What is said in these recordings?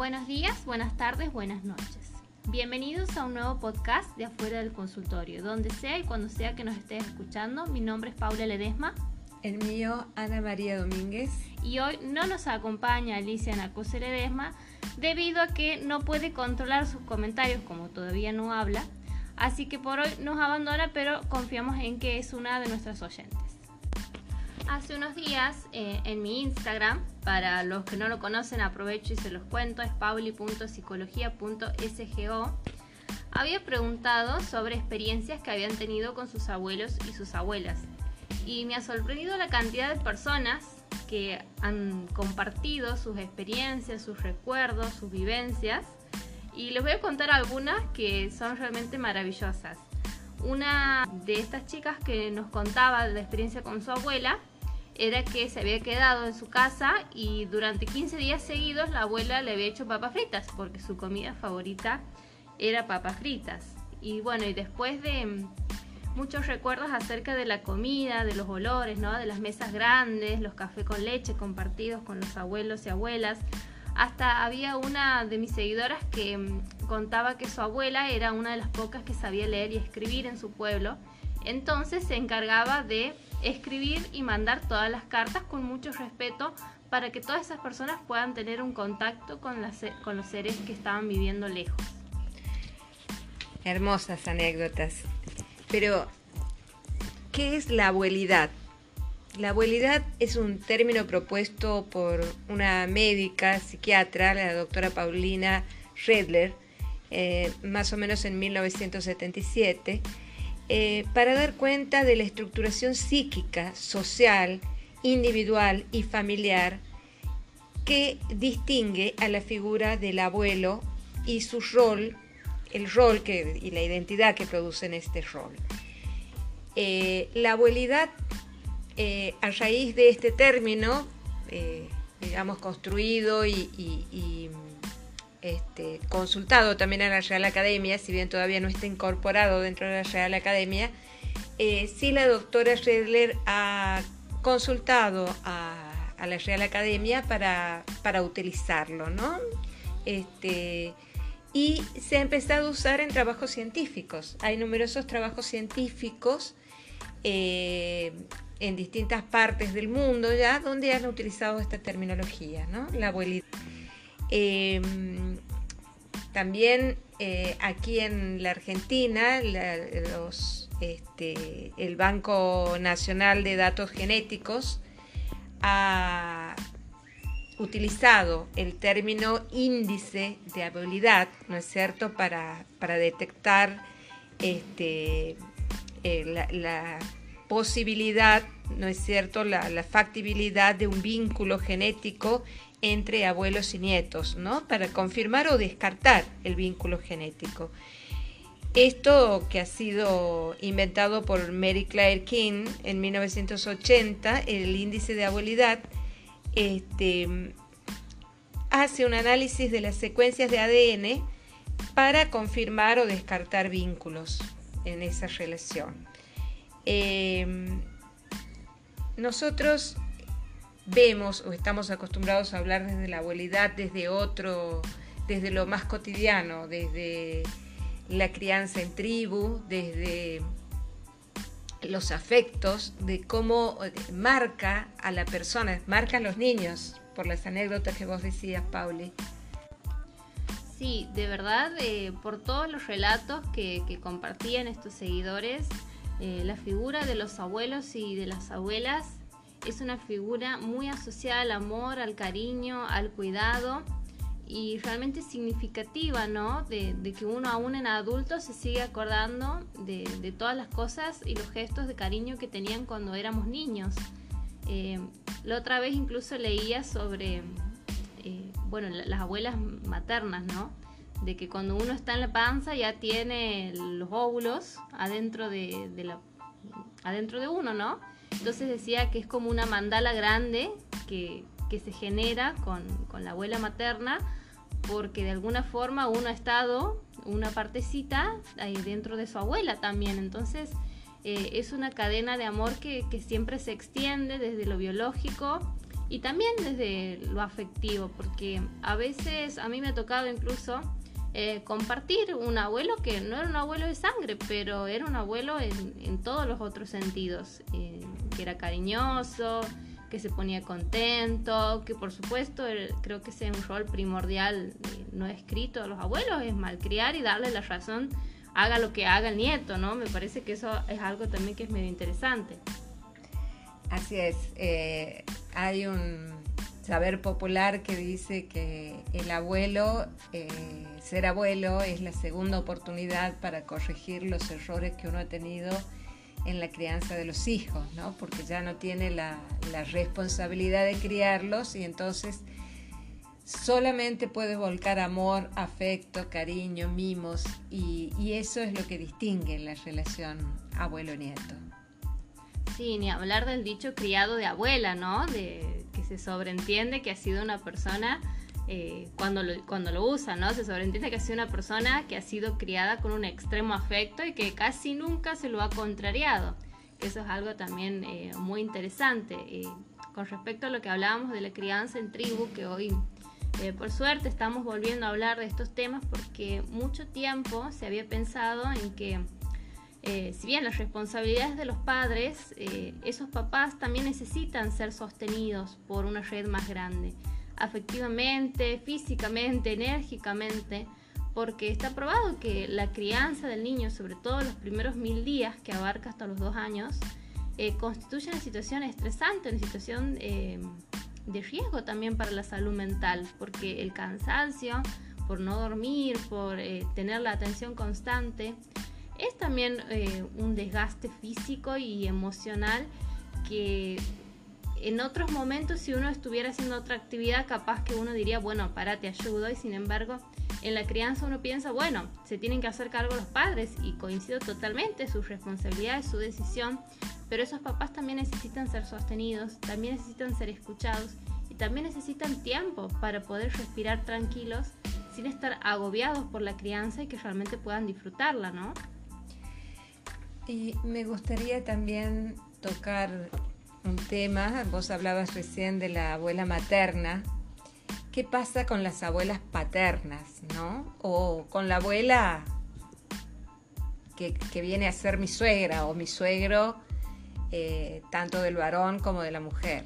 Buenos días, buenas tardes, buenas noches. Bienvenidos a un nuevo podcast de Afuera del Consultorio, donde sea y cuando sea que nos estés escuchando. Mi nombre es Paula Ledesma. El mío, Ana María Domínguez. Y hoy no nos acompaña Alicia Nacose Ledesma debido a que no puede controlar sus comentarios como todavía no habla. Así que por hoy nos abandona, pero confiamos en que es una de nuestras oyentes. Hace unos días eh, en mi Instagram, para los que no lo conocen aprovecho y se los cuento, es pauli.psicología.sgo, había preguntado sobre experiencias que habían tenido con sus abuelos y sus abuelas. Y me ha sorprendido la cantidad de personas que han compartido sus experiencias, sus recuerdos, sus vivencias. Y les voy a contar algunas que son realmente maravillosas. Una de estas chicas que nos contaba la experiencia con su abuela era que se había quedado en su casa y durante 15 días seguidos la abuela le había hecho papas fritas porque su comida favorita era papas fritas. Y bueno, y después de mm, muchos recuerdos acerca de la comida, de los olores, ¿no? de las mesas grandes, los cafés con leche compartidos con los abuelos y abuelas. Hasta había una de mis seguidoras que mm, contaba que su abuela era una de las pocas que sabía leer y escribir en su pueblo. Entonces se encargaba de escribir y mandar todas las cartas con mucho respeto para que todas esas personas puedan tener un contacto con, los seres que estaban viviendo lejos. Hermosas anécdotas. Pero, ¿qué es la abuelidad? La abuelidad es un término propuesto por una médica psiquiatra, la doctora Paulina Redler, eh, más o menos en 1977 eh, para dar cuenta de la estructuración psíquica, social, individual y familiar que distingue a la figura del abuelo y su rol, el rol que, y la identidad que producen este rol. Eh, la abuelidad, eh, a raíz de este término, digamos, construido y este, consultado también a la Real Academia, si bien todavía no está incorporado dentro de la Real Academia, eh, sí la doctora Schredler ha consultado a, la Real Academia para, utilizarlo, ¿no? Este, y se ha empezado a usar en trabajos científicos. Hay numerosos trabajos científicos eh, en distintas partes del mundo ya donde han utilizado esta terminología, ¿no? La abuelita. Em, también eh, aquí en la Argentina, este, el Banco Nacional de Datos Genéticos ha utilizado el término índice de habilidad, ¿no es cierto?, para, detectar este, eh, la, posibilidad, ¿no es cierto?, la factibilidad de un vínculo genético entre abuelos y nietos, ¿no? Para confirmar o descartar el vínculo genético. Esto que ha sido inventado por Mary Claire King en 1980, el índice de abuelidad, este, hace un análisis de las secuencias de ADN para confirmar o descartar vínculos en esa relación. Em, nosotros vemos o estamos acostumbrados a hablar desde la abuelidad, desde otro, desde lo más cotidiano, desde la crianza en tribu, desde los afectos, de cómo eh, marca a la persona, marca a los niños, por las anécdotas que vos decías, Pauli. Sí, de verdad, eh, por todos los relatos que, compartían estos seguidores, eh, la figura de los abuelos y de las abuelas es una figura muy asociada al amor, al cariño, al cuidado y realmente significativa, ¿no? De, que uno aún en adulto se sigue acordando de, todas las cosas y los gestos de cariño que tenían cuando éramos niños. Eh, la otra vez incluso leía sobre, eh, bueno, las abuelas maternas, ¿no? De que cuando uno está en la panza ya tiene los óvulos adentro de, de la, adentro de uno, ¿no? Entonces decía que es como una mandala grande que, se genera con, la abuela materna porque de alguna forma uno ha estado una partecita ahí dentro de su abuela también. Entonces eh, es una cadena de amor que, siempre se extiende desde lo biológico y también desde lo afectivo, porque a veces a mí me ha tocado incluso eh, compartir un abuelo que no era un abuelo de sangre, pero era un abuelo en, todos los otros sentidos, eh, que era cariñoso, que se ponía contento, que por supuesto creo que ese es un rol primordial eh, no escrito a los abuelos, es malcriar y darle la razón, haga lo que haga el nieto, ¿no? Me parece que eso es algo también que es medio interesante. Así es, hay un saber popular que dice que el abuelo, eh, ser abuelo es la segunda oportunidad para corregir los errores que uno ha tenido en la crianza de los hijos, ¿no? porque ya no tiene la, responsabilidad de criarlos y entonces solamente puede volcar amor, afecto, cariño, mimos y, eso es lo que distingue la relación abuelo-nieto. Sí, ni hablar del dicho criado de abuela, ¿no? Se sobreentiende que ha sido una persona eh, cuando, lo, cuando lo usa, ¿no? Se sobreentiende que ha sido una persona que ha sido criada con un extremo afecto y que casi nunca se lo ha contrariado. Eso es algo también eh, muy interesante. Eh, con respecto a lo que hablábamos de la crianza en tribu, que hoy por suerte estamos volviendo a hablar de estos temas porque mucho tiempo se había pensado en que eh, si bien las responsabilidades de los padres, eh, esos papás también necesitan ser sostenidos por una red más grande, afectivamente, físicamente, enérgicamente, porque está probado que la crianza del niño, sobre todo los primeros mil días, que abarca hasta los dos años, eh, constituye una situación estresante, una situación de riesgo también para la salud mental, porque el cansancio, por no dormir, por tener la atención constante, es también eh, un desgaste físico y emocional que en otros momentos si uno estuviera haciendo otra actividad capaz que uno diría, bueno, para, te ayudo y sin embargo en la crianza uno piensa, bueno, se tienen que hacer cargo los padres y coincido totalmente, su responsabilidad es su decisión, pero esos papás también necesitan ser sostenidos, también necesitan ser escuchados y también necesitan tiempo para poder respirar tranquilos sin estar agobiados por la crianza y que realmente puedan disfrutarla, ¿no? Y me gustaría también tocar un tema, vos hablabas recién de la abuela materna. ¿Qué pasa con las abuelas paternas, no? O con la abuela que, viene a ser mi suegra o mi suegro, eh, tanto del varón como de la mujer.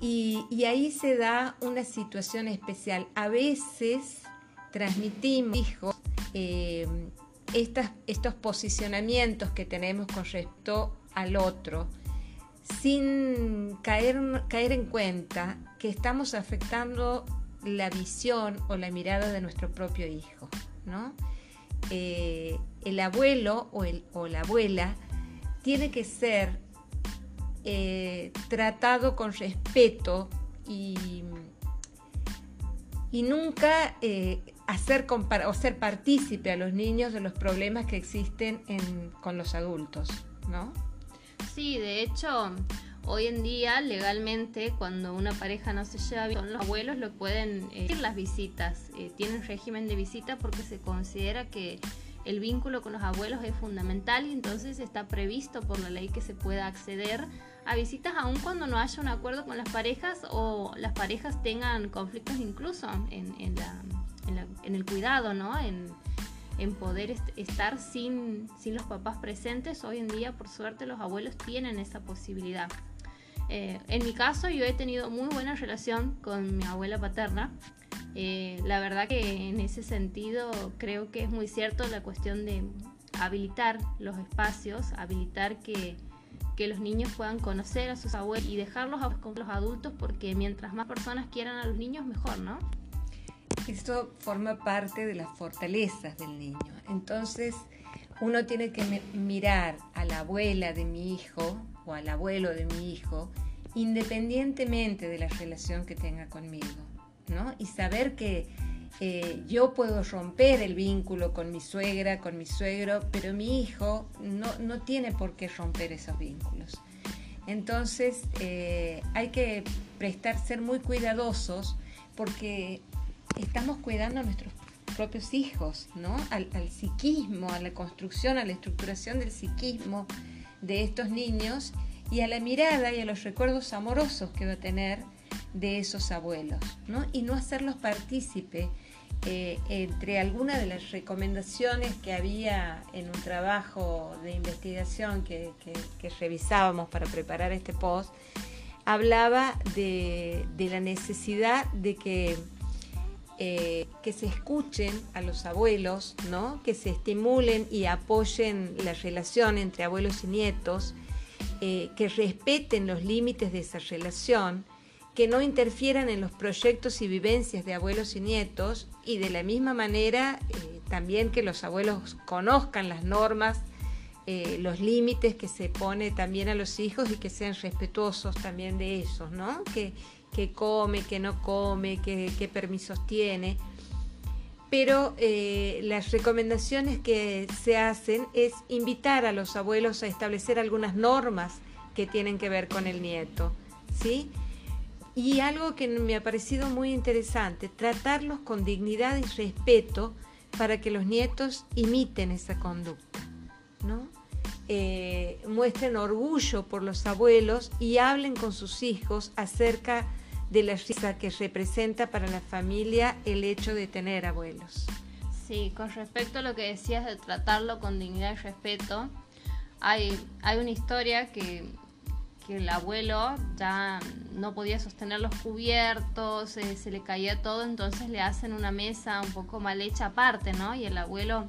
Y, ahí se da una situación especial. A veces transmitimos hijos eh, estos posicionamientos que tenemos con respecto al otro, sin caer, caer en cuenta que estamos afectando la visión o la mirada de nuestro propio hijo. ¿no? Eh, el abuelo o, el, o, la abuela tiene que ser eh, tratado con respeto y, y nunca eh, hacer o ser partícipe a los niños de los problemas que existen con los adultos, ¿no? Sí, de hecho, hoy en día legalmente cuando una pareja no se lleva bien los abuelos lo pueden eh, las visitas, eh, tienen régimen de visita porque se considera que el vínculo con los abuelos es fundamental y entonces está previsto por la ley que se pueda acceder a visitas aun cuando no haya un acuerdo con las parejas o las parejas tengan conflictos incluso en, en la en, el cuidado, ¿no? En, poder estar sin, los papás presentes. Hoy en día, por suerte, los abuelos tienen esa posibilidad. Eh, en mi caso, yo he tenido muy buena relación con mi abuela paterna. Eh, la verdad que en ese sentido creo que es muy cierto la cuestión de habilitar los espacios, habilitar que, que los niños puedan conocer a sus abuelos y dejarlos con los adultos porque mientras más personas quieran a los niños, mejor, ¿no? Esto forma parte de las fortalezas del niño. Entonces, uno tiene que mirar a la abuela de mi hijo o al abuelo de mi hijo independientemente de la relación que tenga conmigo, ¿no? Y saber que eh, yo puedo romper el vínculo con mi suegra, con mi suegro, pero mi hijo no, no tiene por qué romper esos vínculos. Entonces eh, hay que prestar, ser muy cuidadosos porque estamos cuidando a nuestros propios hijos, ¿no? Al, psiquismo, a la construcción, a la estructuración del psiquismo de estos niños y a la mirada y a los recuerdos amorosos que va a tener de esos abuelos, ¿no? Y no hacerlos partícipe eh, entre algunas de las recomendaciones que había en un trabajo de investigación que, revisábamos para preparar este post, hablaba de, la necesidad de que, eh, que se escuchen a los abuelos, ¿no? que se estimulen y apoyen la relación entre abuelos y nietos, eh, que respeten los límites de esa relación, que no interfieran en los proyectos y vivencias de abuelos y nietos y de la misma manera eh, también que los abuelos conozcan las normas, los límites que se pone también a los hijos y que sean respetuosos también de ellos, ¿no? Que, come, que no come, qué permisos tiene. Pero eh, las recomendaciones que se hacen es invitar a los abuelos a establecer algunas normas que tienen que ver con el nieto, ¿sí? Y algo que me ha parecido muy interesante, tratarlos con dignidad y respeto para que los nietos imiten esa conducta, ¿no? Eh, muestren orgullo por los abuelos y hablen con sus hijos acerca de la risa que representa para la familia el hecho de tener abuelos. Sí, con respecto a lo que decías de tratarlo con dignidad y respeto, hay, hay una historia que que el abuelo ya no podía sostener los cubiertos, eh, se le caía todo, entonces le hacen una mesa un poco mal hecha aparte, ¿no? Y el abuelo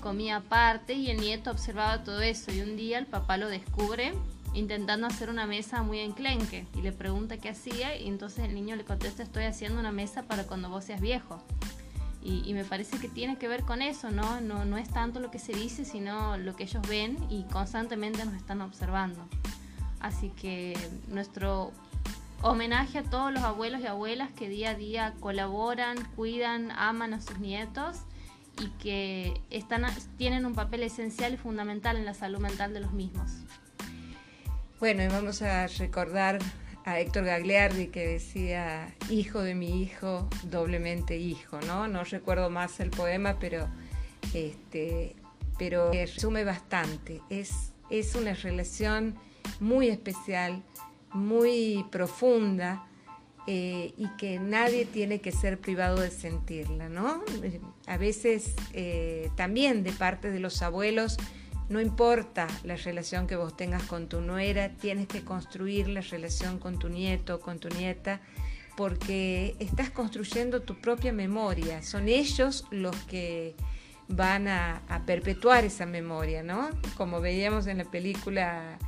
comía aparte y el nieto observaba todo eso y un día el papá lo descubre intentando hacer una mesa muy enclenque y le pregunta qué hacía y entonces el niño le contesta estoy haciendo una mesa para cuando vos seas viejo. Y, me parece que tiene que ver con eso, ¿no? ¿no? No es tanto lo que se dice, sino lo que ellos ven y constantemente nos están observando. Así que nuestro homenaje a todos los abuelos y abuelas que día a día colaboran, cuidan, aman a sus nietos y que están, tienen un papel esencial y fundamental en la salud mental de los mismos. Bueno, y vamos a recordar a Héctor Gagliardi que decía, hijo de mi hijo, doblemente hijo, ¿no? No recuerdo más el poema, pero, este, pero resume bastante. Es, es una relación muy especial, muy profunda eh, y que nadie tiene que ser privado de sentirla, ¿no? A veces eh, también de parte de los abuelos, no importa la relación que vos tengas con tu nuera, tienes que construir la relación con tu nieto, con tu nieta, porque estás construyendo tu propia memoria. Son ellos los que van a, perpetuar esa memoria, ¿no? Como veíamos en la película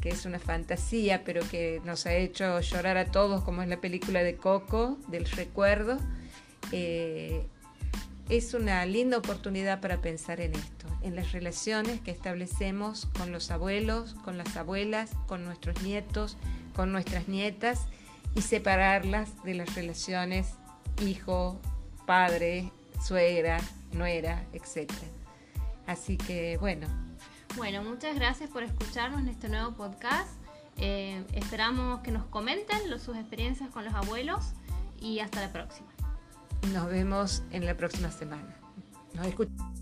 que es una fantasía, pero que nos ha hecho llorar a todos, como es la película de Coco, del recuerdo, eh, es una linda oportunidad para pensar en esto, en las relaciones que establecemos con los abuelos, con las abuelas, con nuestros nietos, con nuestras nietas y separarlas de las relaciones hijo, padre, suegra, nuera, etc. Así que bueno, bueno, muchas gracias por escucharnos en este nuevo podcast. Eh, esperamos que nos comenten sus experiencias con los abuelos y hasta la próxima. Nos vemos en la próxima semana. Nos escuchamos.